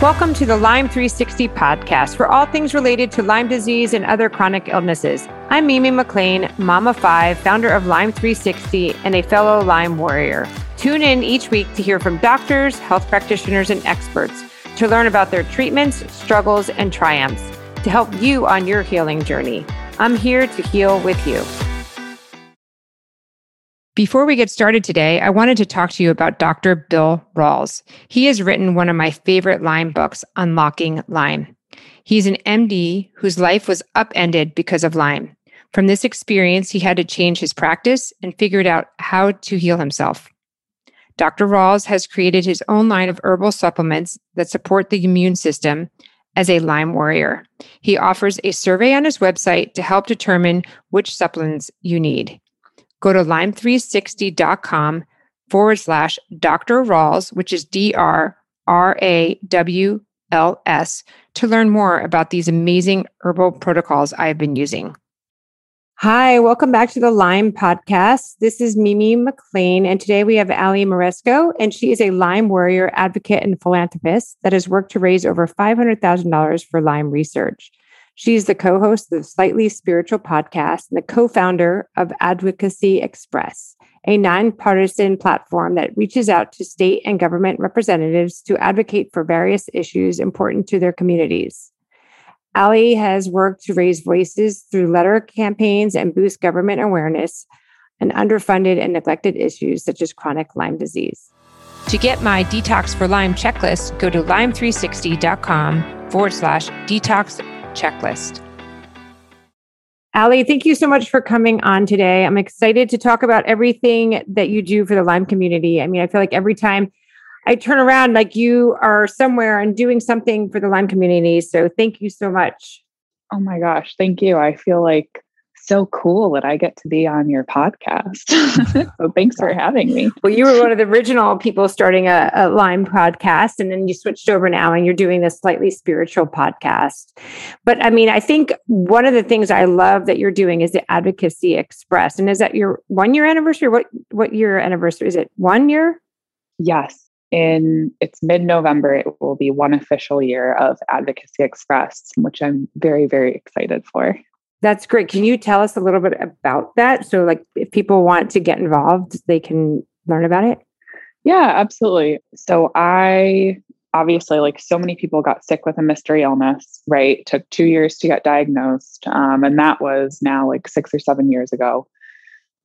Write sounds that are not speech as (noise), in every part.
Welcome to the Lyme 360 podcast for all things related to Lyme disease and other chronic illnesses. I'm Mimi McLean, Mama 5, founder of Lyme 360 and a fellow Lyme warrior. Tune in each week to hear from doctors, health practitioners, and experts to learn about their treatments, struggles, and triumphs to help you on your healing journey. I'm here to heal with you. Before we get started today, I wanted to talk to you about Dr. Bill Rawls. He has written one of my favorite Lyme books, Unlocking Lyme. He's an MD whose life was upended because of Lyme. From this experience, he had to change his practice and figured out how to heal himself. Dr. Rawls has created his own line of herbal supplements that support the immune system as a Lyme warrior. He offers a survey on his website to help determine which supplements you need go to lyme360.com forward slash Dr. Rawls, which is D R R A W L S, to learn more about these amazing herbal protocols I've been using. Hi, welcome back to the Lyme podcast. This is Mimi McLean, and today we have Ali Moresco, and she is a Lyme warrior advocate and philanthropist that has worked to raise over $500,000 for Lyme research. She's the co host of Slightly Spiritual podcast and the co founder of Advocacy Express, a nonpartisan platform that reaches out to state and government representatives to advocate for various issues important to their communities. Ali has worked to raise voices through letter campaigns and boost government awareness on underfunded and neglected issues such as chronic Lyme disease. To get my Detox for Lyme checklist, go to lyme360.com forward slash detox checklist. Ali, thank you so much for coming on today. I'm excited to talk about everything that you do for the Lyme community. I mean, I feel like every time I turn around, like you are somewhere and doing something for the Lyme community. So thank you so much. Oh my gosh, thank you. I feel like so cool that I get to be on your podcast. (laughs) so thanks for having me. Well, you were one of the original people starting a, a Lyme podcast, and then you switched over now and you're doing this slightly spiritual podcast. But I mean, I think one of the things I love that you're doing is the Advocacy Express. And is that your one year anniversary? What what year anniversary? Is it one year? Yes. In it's mid November, it will be one official year of Advocacy Express, which I'm very, very excited for. That's great. Can you tell us a little bit about that? So, like, if people want to get involved, they can learn about it? Yeah, absolutely. So, I obviously, like so many people, got sick with a mystery illness, right? took two years to get diagnosed. Um, and that was now like six or seven years ago.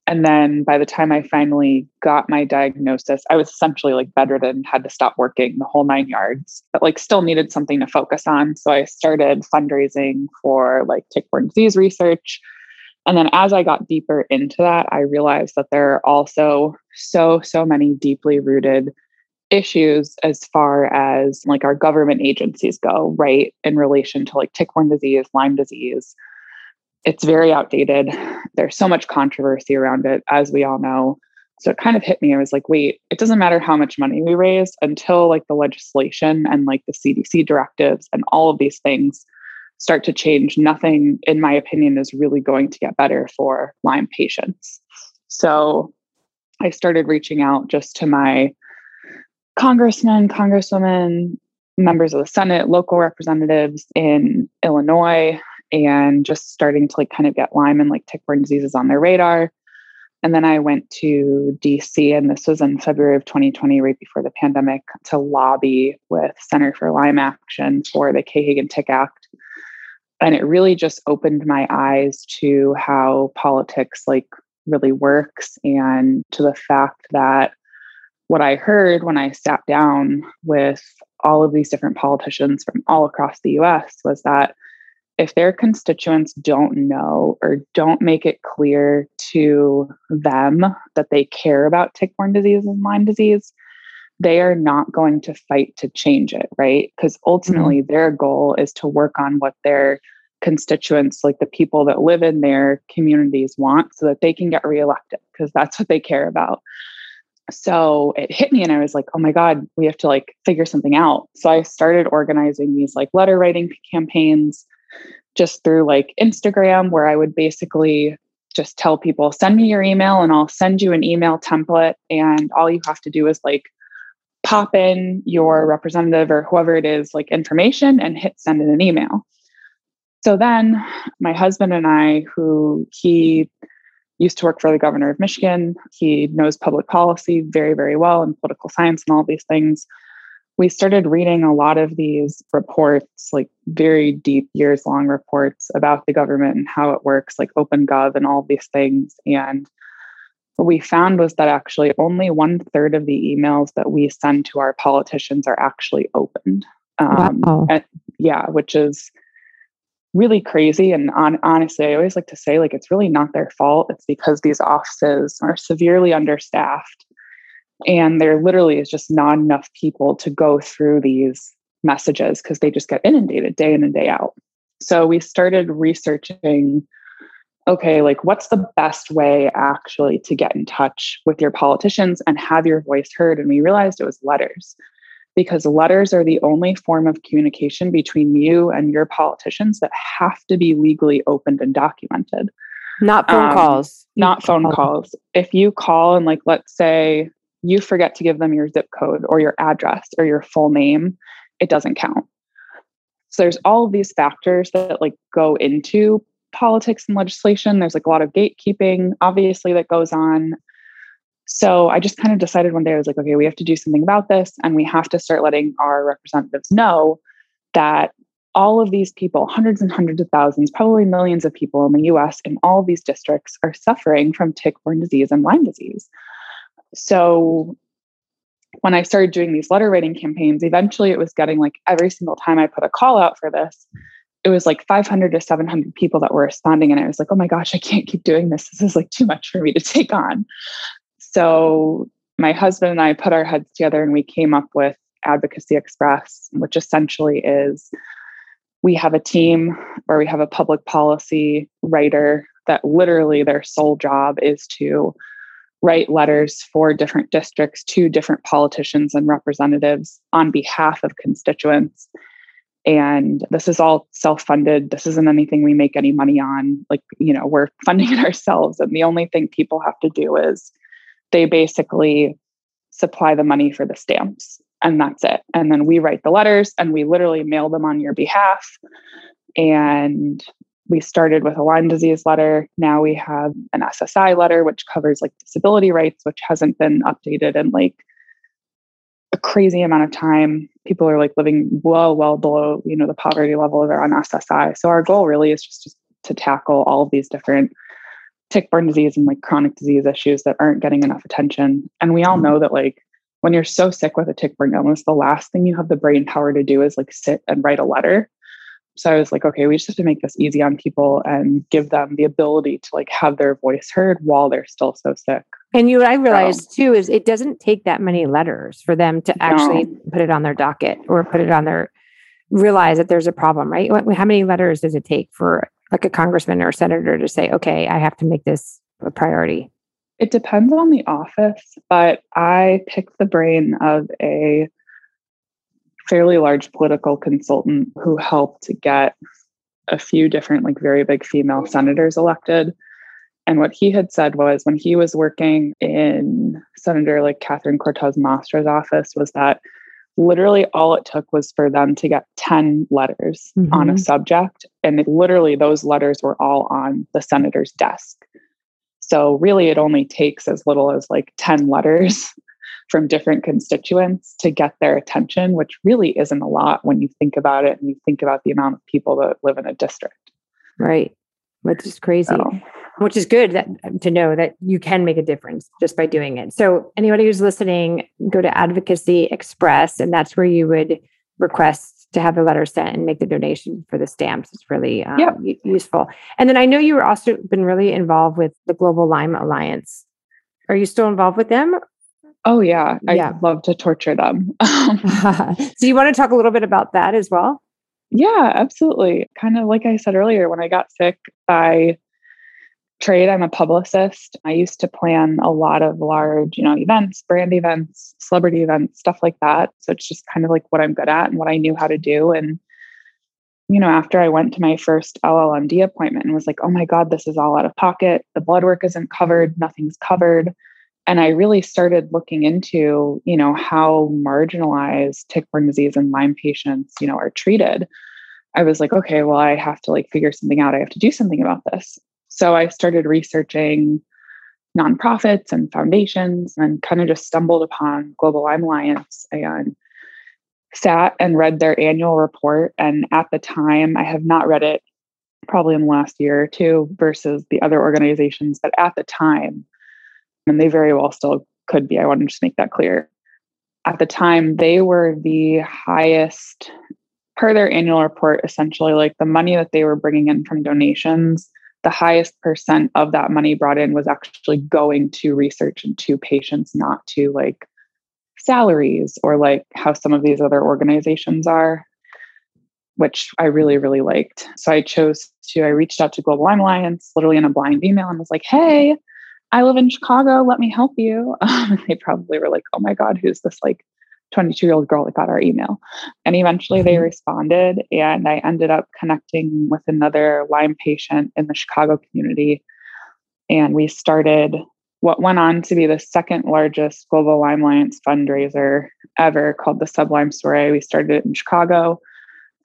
And then by the time I finally got my diagnosis, I was essentially like bedridden, had to stop working the whole nine yards, but like still needed something to focus on. So I started fundraising for like tick-borne disease research. And then as I got deeper into that, I realized that there are also so, so many deeply rooted issues as far as like our government agencies go, right? In relation to like tick-borne disease, Lyme disease, it's very outdated. There's so much controversy around it, as we all know. So it kind of hit me. I was like, wait, it doesn't matter how much money we raise until like the legislation and like the CDC directives and all of these things start to change. Nothing, in my opinion, is really going to get better for Lyme patients. So I started reaching out just to my congressmen, congresswomen, members of the Senate, local representatives in Illinois, and just starting to like kind of get Lyme and like tick-borne diseases on their radar. And then I went to DC, and this was in February of 2020, right before the pandemic, to lobby with Center for Lyme Action for the Kay-Hagan Tick Act. And it really just opened my eyes to how politics like really works and to the fact that what I heard when I sat down with all of these different politicians from all across the US was that if their constituents don't know or don't make it clear to them that they care about tick-borne disease and Lyme disease, they are not going to fight to change it, right? Because ultimately mm-hmm. their goal is to work on what their constituents, like the people that live in their communities, want so that they can get reelected because that's what they care about. So it hit me and I was like, oh my God, we have to like figure something out. So I started organizing these like letter writing campaigns just through like Instagram, where I would basically just tell people, send me your email and I'll send you an email template. And all you have to do is like pop in your representative or whoever it is, like information and hit send in an email. So then my husband and I, who he used to work for the governor of Michigan, he knows public policy very, very well and political science and all these things. We started reading a lot of these reports, like very deep, years long reports about the government and how it works, like OpenGov and all these things. And what we found was that actually only one third of the emails that we send to our politicians are actually opened. Um, wow. and, yeah, which is really crazy. And on, honestly, I always like to say, like, it's really not their fault. It's because these offices are severely understaffed. And there literally is just not enough people to go through these messages because they just get inundated day in and day out. So we started researching okay, like what's the best way actually to get in touch with your politicians and have your voice heard? And we realized it was letters because letters are the only form of communication between you and your politicians that have to be legally opened and documented. Not phone um, calls. Not phone calls. If you call and, like, let's say you forget to give them your zip code or your address or your full name, it doesn't count. So there's all of these factors that like go into politics and legislation. There's like a lot of gatekeeping, obviously, that goes on. So I just kind of decided one day, I was like, okay, we have to do something about this. And we have to start letting our representatives know that all of these people, hundreds and hundreds of thousands, probably millions of people in the US in all of these districts are suffering from tick borne disease and Lyme disease. So when I started doing these letter writing campaigns, eventually it was getting like every single time I put a call out for this, it was like 500 to 700 people that were responding. And I was like, oh my gosh, I can't keep doing this. This is like too much for me to take on. So my husband and I put our heads together and we came up with Advocacy Express, which essentially is we have a team where we have a public policy writer that literally their sole job is to write letters for different districts to different politicians and representatives on behalf of constituents. And this is all self-funded. This isn't anything we make any money on. Like you know we're (laughs) funding it ourselves. And the only thing people have to do is they basically supply the money for the stamps and that's it. And then we write the letters and we literally mail them on your behalf. And we started with a Lyme disease letter. Now we have an SSI letter, which covers like disability rights, which hasn't been updated in like a crazy amount of time. People are like living well, well below, you know, the poverty level of their on SSI. So our goal really is just, just to tackle all of these different tick-borne disease and like chronic disease issues that aren't getting enough attention. And we all mm-hmm. know that like when you're so sick with a tick-borne illness, the last thing you have the brain power to do is like sit and write a letter. So I was like, okay, we just have to make this easy on people and give them the ability to like have their voice heard while they're still so sick. And you, I realized so, too, is it doesn't take that many letters for them to actually no. put it on their docket or put it on their realize that there's a problem, right? How many letters does it take for like a congressman or a senator to say, okay, I have to make this a priority? It depends on the office, but I picked the brain of a fairly large political consultant who helped to get a few different, like very big female senators elected. And what he had said was when he was working in Senator like Catherine Cortez Masto's office was that literally all it took was for them to get 10 letters mm-hmm. on a mm-hmm. subject. And it, literally those letters were all on the senator's desk. So really it only takes as little as like 10 letters from different constituents to get their attention, which really isn't a lot when you think about it and you think about the amount of people that live in a district. Right. Which is crazy. So, which is good that, to know that you can make a difference just by doing it. So, anybody who's listening, go to Advocacy Express, and that's where you would request to have the letter sent and make the donation for the stamps. It's really um, yep. useful. And then I know you were also been really involved with the Global Lyme Alliance. Are you still involved with them? Oh yeah, I yeah. love to torture them. (laughs) (laughs) so you want to talk a little bit about that as well? Yeah, absolutely. Kind of like I said earlier, when I got sick, I trade, I'm a publicist. I used to plan a lot of large, you know, events, brand events, celebrity events, stuff like that. So it's just kind of like what I'm good at and what I knew how to do. And you know, after I went to my first LLMD appointment and was like, oh my God, this is all out of pocket. The blood work isn't covered, nothing's covered and I really started looking into, you know, how marginalized tick-borne disease and Lyme patients, you know, are treated. I was like, okay, well, I have to like figure something out. I have to do something about this. So I started researching nonprofits and foundations and kind of just stumbled upon Global Lyme Alliance and sat and read their annual report. And at the time, I have not read it probably in the last year or two versus the other organizations, but at the time, and they very well still could be, I want to just make that clear. At the time, they were the highest, per their annual report, essentially like the money that they were bringing in from donations the highest percent of that money brought in was actually going to research and to patients, not to like salaries or like how some of these other organizations are, which I really, really liked. So I chose to, I reached out to Global Lyme Alliance literally in a blind email and was like, hey, I live in Chicago. Let me help you. (laughs) Um, they probably were like, oh my God, who's this like 22 year old girl that got our email. And eventually they mm-hmm. responded, and I ended up connecting with another Lyme patient in the Chicago community. And we started what went on to be the second largest global Lyme Alliance fundraiser ever called the Sublime Soiree. We started it in Chicago.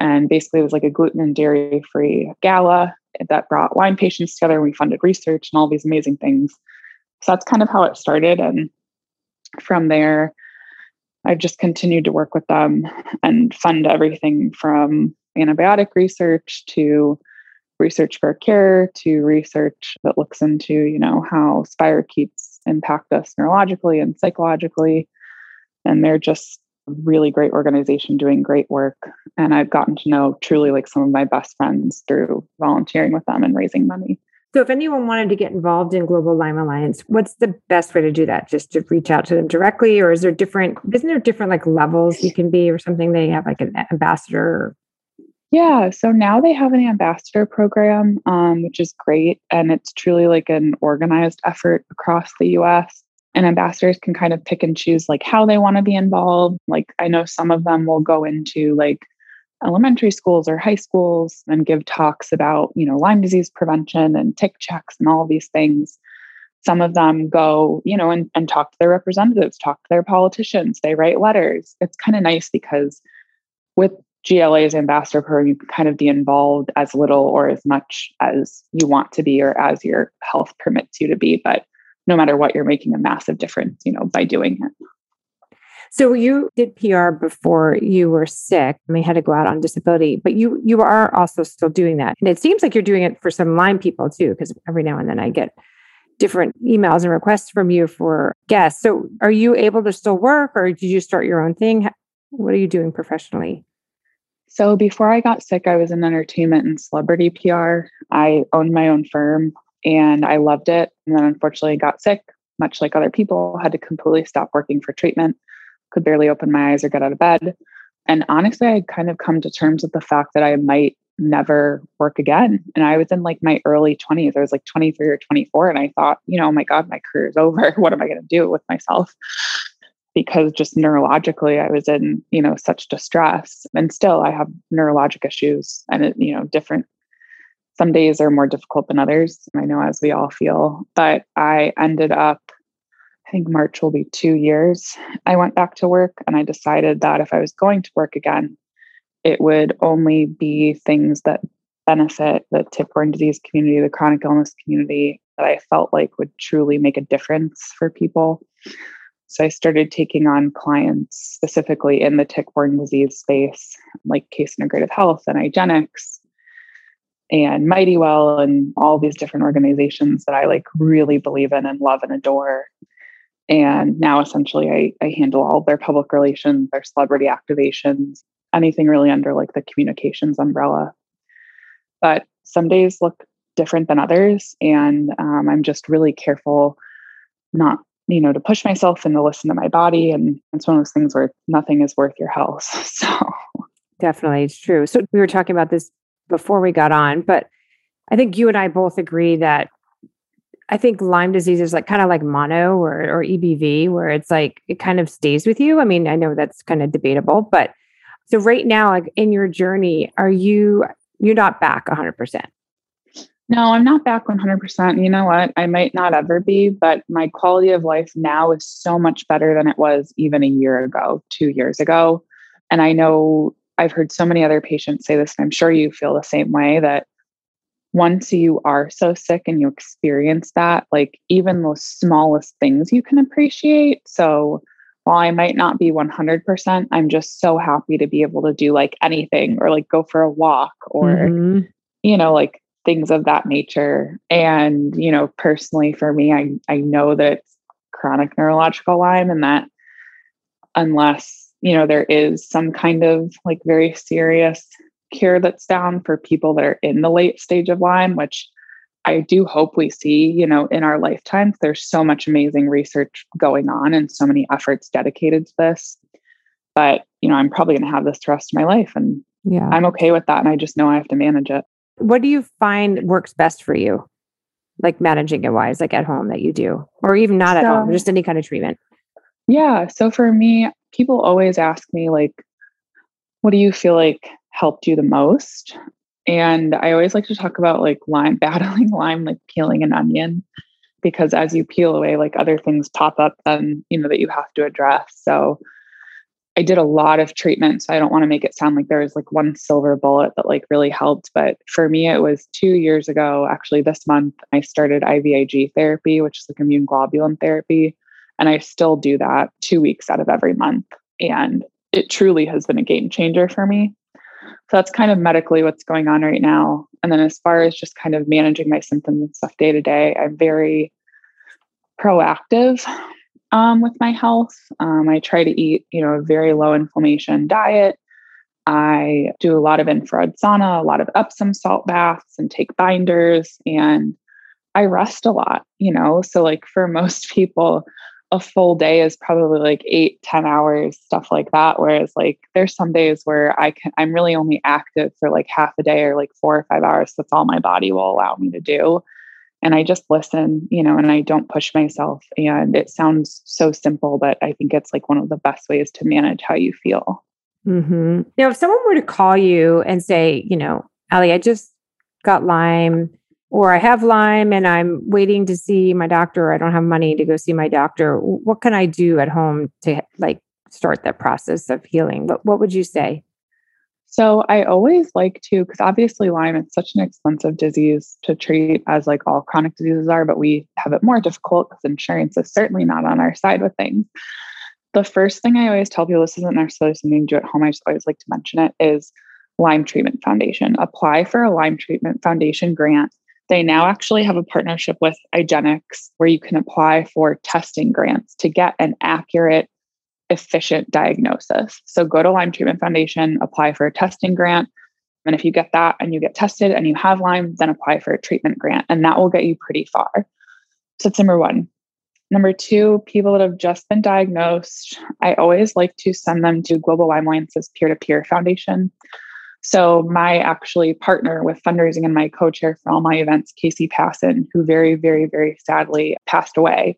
And basically, it was like a gluten and dairy free gala that brought Lyme patients together. We funded research and all these amazing things. So that's kind of how it started. And from there, I've just continued to work with them and fund everything from antibiotic research to research for care to research that looks into, you know, how spirochetes impact us neurologically and psychologically. And they're just really great organization doing great work. And I've gotten to know truly like some of my best friends through volunteering with them and raising money. So, if anyone wanted to get involved in Global Lyme Alliance, what's the best way to do that? Just to reach out to them directly, or is there different? Isn't there different like levels you can be, or something? They have like an ambassador. Yeah, so now they have an ambassador program, um, which is great, and it's truly like an organized effort across the U.S. And ambassadors can kind of pick and choose like how they want to be involved. Like I know some of them will go into like elementary schools or high schools and give talks about, you know, Lyme disease prevention and tick checks and all these things. Some of them go, you know, and, and talk to their representatives, talk to their politicians, they write letters. It's kind of nice because with GLA's ambassador program, you can kind of be involved as little or as much as you want to be or as your health permits you to be. But no matter what, you're making a massive difference, you know, by doing it. So you did PR before you were sick and you had to go out on disability, but you you are also still doing that. And it seems like you're doing it for some Lyme people too, because every now and then I get different emails and requests from you for guests. So are you able to still work or did you start your own thing? What are you doing professionally? So before I got sick, I was in entertainment and celebrity PR. I owned my own firm and I loved it. And then unfortunately got sick, much like other people, had to completely stop working for treatment could barely open my eyes or get out of bed. And honestly, I kind of come to terms with the fact that I might never work again. And I was in like my early 20s. I was like 23 or 24. And I thought, you know, oh my God, my career is (laughs) over. What am I going to do with myself? Because just neurologically, I was in, you know, such distress. And still, I have neurologic issues and, you know, different. Some days are more difficult than others. I know, as we all feel. But I ended up I think March will be two years. I went back to work and I decided that if I was going to work again, it would only be things that benefit the tick-borne disease community, the chronic illness community that I felt like would truly make a difference for people. So I started taking on clients specifically in the tick-borne disease space, like Case Integrative Health and IGeneX and Mighty Well and all these different organizations that I like really believe in and love and adore. And now essentially I, I handle all their public relations, their celebrity activations, anything really under like the communications umbrella. But some days look different than others. And um, I'm just really careful not, you know, to push myself and to listen to my body. And it's one of those things where nothing is worth your health. (laughs) So definitely it's true. So we were talking about this before we got on, but I think you and I both agree that I think Lyme disease is like kind of like mono or, or EBV, where it's like it kind of stays with you. I mean, I know that's kind of debatable, but so right now, like in your journey, are you you're not back 100 percent? No, I'm not back 100%. You know what? I might not ever be, but my quality of life now is so much better than it was even a year ago, two years ago. And I know I've heard so many other patients say this, and I'm sure you feel the same way that once you are so sick and you experience that, like even the smallest things you can appreciate. So while I might not be 100%, I'm just so happy to be able to do like anything or like go for a walk or, mm-hmm. you know, like things of that nature. And, you know, personally for me, I, I know that it's chronic neurological Lyme and that unless, you know, there is some kind of like very serious care that's down for people that are in the late stage of Lyme, which I do hope we see, you know, in our lifetimes. There's so much amazing research going on and so many efforts dedicated to this. But, you know, I'm probably going to have this the rest of my life. And yeah, I'm okay with that. And I just know I have to manage it. What do you find works best for you? Like managing it wise, like at home that you do, or even not so, at home, just any kind of treatment? Yeah. So for me, people always ask me, like, what do you feel like helped you the most? And I always like to talk about like Lyme, (laughs) battling Lyme, like peeling an onion, because as you peel away, like other things pop up then, you know, that you have to address. So I did a lot of treatment. So I don't want to make it sound like there was like one silver bullet that like really helped. But for me, it was two years ago, actually this month, I started IVIG therapy, which is like immune globulin therapy. And I still do that two weeks out of every month. And it truly has been a game changer for me. So that's kind of medically what's going on right now. And then as far as just kind of managing my symptoms and stuff day to day, I'm very proactive um, with my health. Um, I try to eat, you know, a very low inflammation diet. I do a lot of infrared sauna, a lot of Epsom salt baths, and take binders. And I rest a lot, you know. So, like for (laughs) most people, a full day is probably like eight, ten hours, stuff like that. Whereas like there's some days where I can I'm really only active for like half a day or like four or five hours. That's all my body will allow me to do. And I just listen, you know, and I don't push myself. And it sounds so simple, but I think it's like one of the best ways to manage how you feel. Mm-hmm. Now, if someone were to call you and say, you know, Ali, I just got Lyme or I have Lyme and I'm waiting to see my doctor, or I don't have money to go see my doctor. What can I do at home to like start that process of healing? What what would you say? So I always like to, because obviously Lyme is such an expensive disease to treat as like all chronic diseases are, but we have it more difficult because insurance is certainly not on our side with things. The first thing I always tell people, this isn't necessarily something to do at home, I just always like to mention it, is Lyme Treatment Foundation. Apply for a Lyme Treatment Foundation grant they now actually have a partnership with IGeneX where you can apply for testing grants to get an accurate, efficient diagnosis. So go to Lyme Treatment Foundation, apply for a testing grant. And if you get that and you get tested and you have Lyme, then apply for a treatment grant. And that will get you pretty far. So that's number one. Number two, people that have just been diagnosed, I always like to send them to Global Lyme Alliance's peer to peer foundation. So my actually partner with fundraising and my co-chair for all my events, Casey Passon, who very, very, very sadly passed away.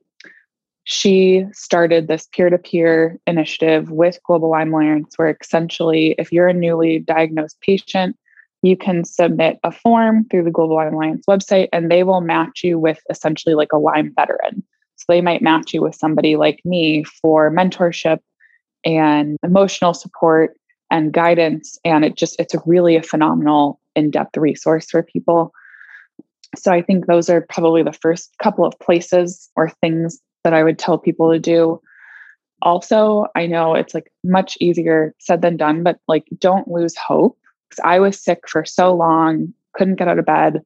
She started this peer-to-peer initiative with Global Lyme Alliance, where essentially, if you're a newly diagnosed patient, you can submit a form through the Global Lyme Alliance website, and they will match you with essentially like a Lyme veteran. So they might match you with somebody like me for mentorship and emotional support and guidance and it just it's really a phenomenal in-depth resource for people. So i think those are probably the first couple of places or things that i would tell people to do. Also i know it's like much easier said than done but like don't lose hope because i was sick for so long couldn't get out of bed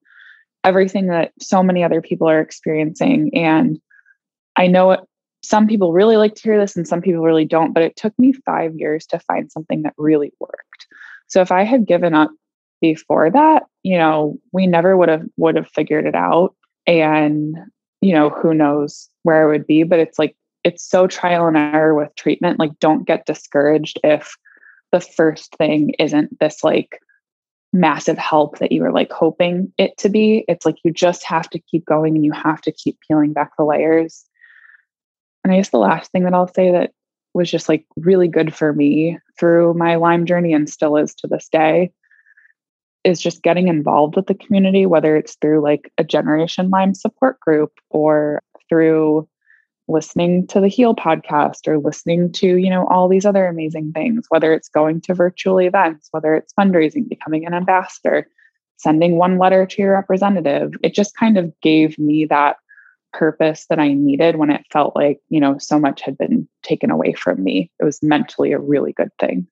everything that so many other people are experiencing and i know it some people really like to hear this and some people really don't, but it took me five years to find something that really worked. So if I had given up before that, you know, we never would have would have figured it out. And, you know, who knows where I would be. But it's like it's so trial and error with treatment. Like, don't get discouraged if the first thing isn't this like massive help that you were like hoping it to be. It's like you just have to keep going and you have to keep peeling back the layers and I guess the last thing that I'll say that was just like really good for me through my Lyme journey and still is to this day is just getting involved with the community, whether it's through like a Generation Lyme support group or through listening to the Heal podcast or listening to, you know, all these other amazing things, whether it's going to virtual events, whether it's fundraising, becoming an ambassador, sending one letter to your representative. It just kind of gave me that purpose that I needed when it felt like, you know, so much had been taken away from me. It was mentally a really good thing.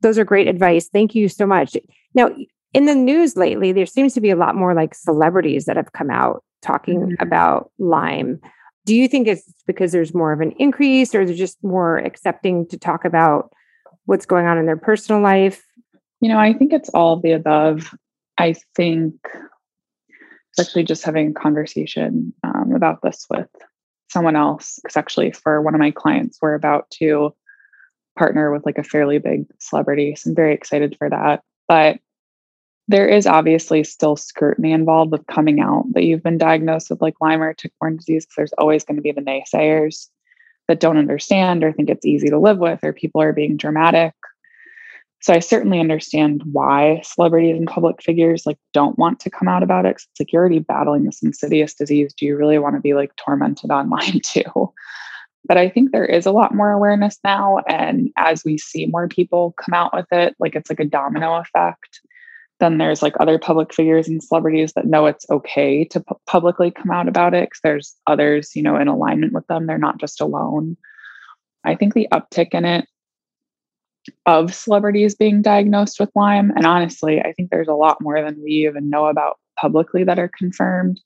Those are great advice. Thank you so much. Now, in the news lately, there seems to be a lot more like celebrities that have come out talking mm-hmm. about Lyme. Do you think it's because there's more of an increase or they're just more accepting to talk about what's going on in their personal life? You know, I think it's all of the above. I think, especially just having a conversation um, about this with someone else, because actually, for one of my clients, we're about to partner with like a fairly big celebrity. So I'm very excited for that. But there is obviously still scrutiny involved with coming out that you've been diagnosed with like Lyme or tick-borne disease because there's always going to be the naysayers that don't understand or think it's easy to live with or people are being dramatic. So I certainly understand why celebrities and public figures like don't want to come out about it. It's like you're already battling this insidious disease. Do you really want to be like tormented online (laughs) too? But I think there is a lot more awareness now. And as we see more people come out with it, like it's like a domino effect then there's like other public figures and celebrities that know it's okay to pu- publicly come out about it because there's others, you know, in alignment with them. They're not just alone. I think the uptick in it of celebrities being diagnosed with Lyme, and honestly, I think there's a lot more than we even know about publicly that are confirmed.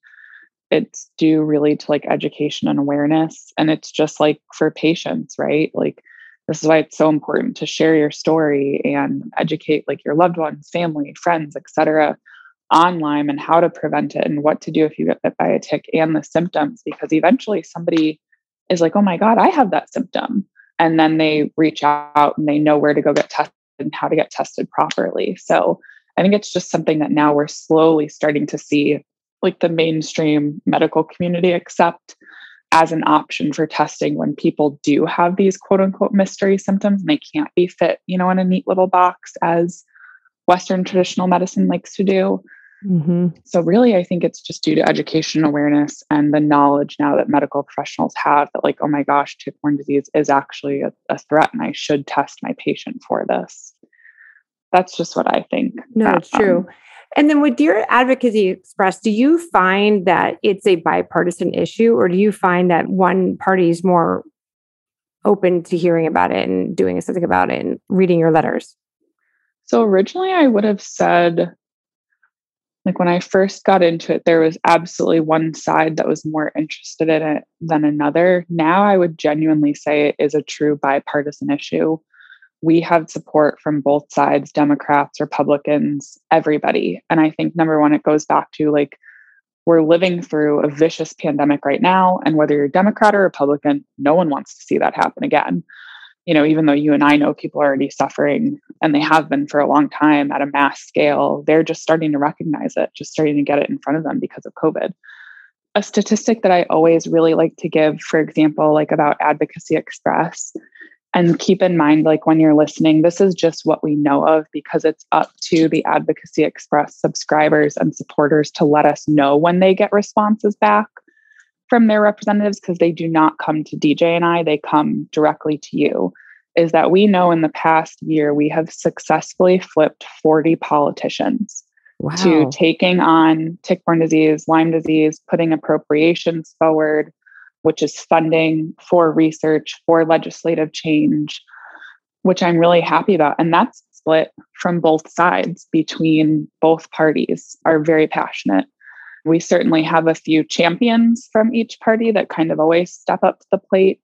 It's due really to like education and awareness. And it's just like for patients, right? Like this is why it's so important to share your story and educate like your loved ones family friends etc on lyme and how to prevent it and what to do if you get bit by a tick and the symptoms because eventually somebody is like oh my god i have that symptom and then they reach out and they know where to go get tested and how to get tested properly so i think it's just something that now we're slowly starting to see like the mainstream medical community accept as an option for testing when people do have these quote unquote mystery symptoms and they can't be fit, you know, in a neat little box as Western traditional medicine likes to do. Mm-hmm. So, really, I think it's just due to education awareness and the knowledge now that medical professionals have that, like, oh my gosh, tick borne disease is actually a, a, threat and I should test my patient for this. That's just what I think. No, it's true. Um, and then with Dear Advocacy Express, do you find that it's a bipartisan issue or do you find that one party is more open to hearing about it and doing something about it and reading your letters? So originally I would have said like when I first got into it, there was absolutely one side that was more interested in it than another. Now I would genuinely say it is a true bipartisan issue we have support from both sides Democrats, Republicans, everybody. And I think number one, it goes back to like, we're living through a vicious pandemic right now. And whether you're Democrat or Republican, no one wants to see that happen again. You know, even though you and I know people are already suffering and they have been for a long time at a mass scale, they're just starting to recognize it, just starting to get it in front of them because of COVID. A statistic that I always really like to give, for example, like about Advocacy Express, and keep in mind, like when you're listening, this is just what we know of because it's up to the Advocacy Express subscribers and supporters to let us know when they get responses back from their representatives because they do not come to DJ and I, they come directly to you. Is that we know in the past year we have successfully flipped 40 politicians wow. to taking on tick borne disease, Lyme disease, putting appropriations forward, which is funding for research, for legislative change, which I'm really happy about. And that's split from both sides between both parties are very passionate. We certainly have a few champions from each party that kind of always step up to the plate.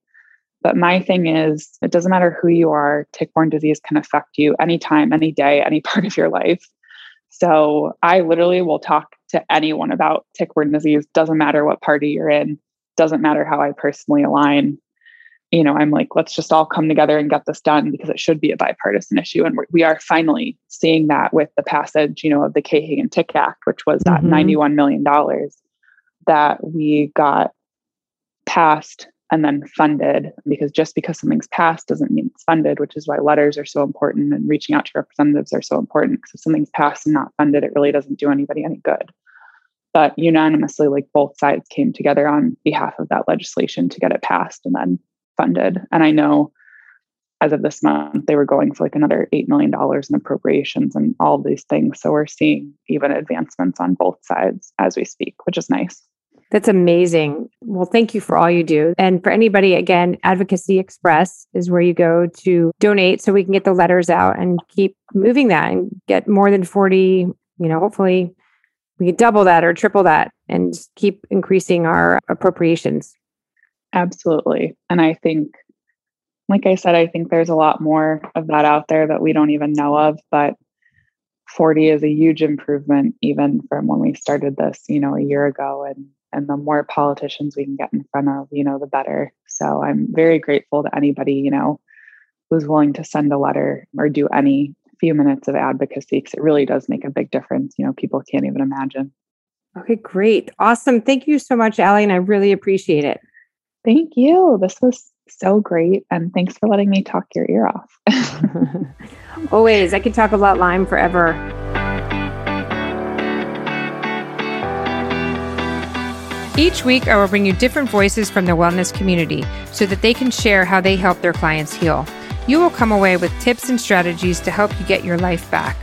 But my thing is, it doesn't matter who you are, tick borne disease can affect you anytime, any day, any (laughs) part of your life. So I literally will talk to anyone about tick borne disease, doesn't matter what party you're in doesn't matter how I personally align. You know, I'm like, let's just all come together and get this done because it should be a bipartisan issue. And we are finally seeing that with the passage, you know, of the Kay-Hagan Tick Act, which was that mm-hmm. $91 million that we got passed and then funded because just because something's passed doesn't mean it's funded, which is why letters are so important and reaching out to representatives are so important. Because if something's passed and not funded, it really doesn't do anybody any good. But unanimously, like both sides came together on behalf of that legislation to get it passed and then funded. And I know as of this month, they were going for like another $8 million in appropriations and all these things. So we're seeing even advancements on both sides as we speak, which is nice. That's amazing. Well, thank you for all you do. And for anybody, again, Advocacy Express is where you go to donate so we can get the letters out and keep moving that and get more than 40, you know, hopefully we could double that or triple that and keep increasing our appropriations. Absolutely. And I think, like I said, I think there's a lot more of that out there that we don't even know of, but 40 is a huge improvement even from when we started this, you know, a year ago. And and the more politicians we can get in front of you know the better so i'm very grateful to anybody you know who's willing to send a letter or do any few minutes of advocacy because it really does make a big difference you know people can't even imagine okay great awesome thank you so much Ali and i really appreciate it thank you this was so great and thanks for letting me talk your ear off (laughs) always i could talk about lyme forever Each week, I will bring you different voices from the wellness community so that they can share how they help their clients heal. You will come away with tips and strategies to help you get your life back.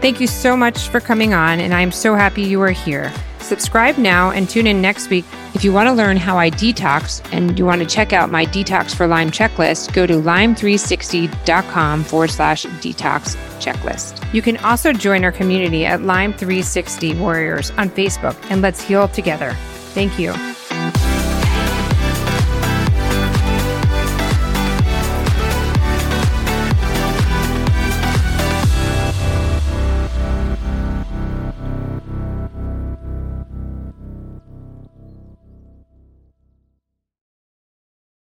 Thank you so much for coming on, and I am so happy you are here. Subscribe now and tune in next week. If you want to learn how I detox and you want to check out my Detox for Lyme checklist, go to lyme360.com forward slash detox checklist. You can also join our community at Lyme360 Warriors on Facebook and let's heal together. Thank you.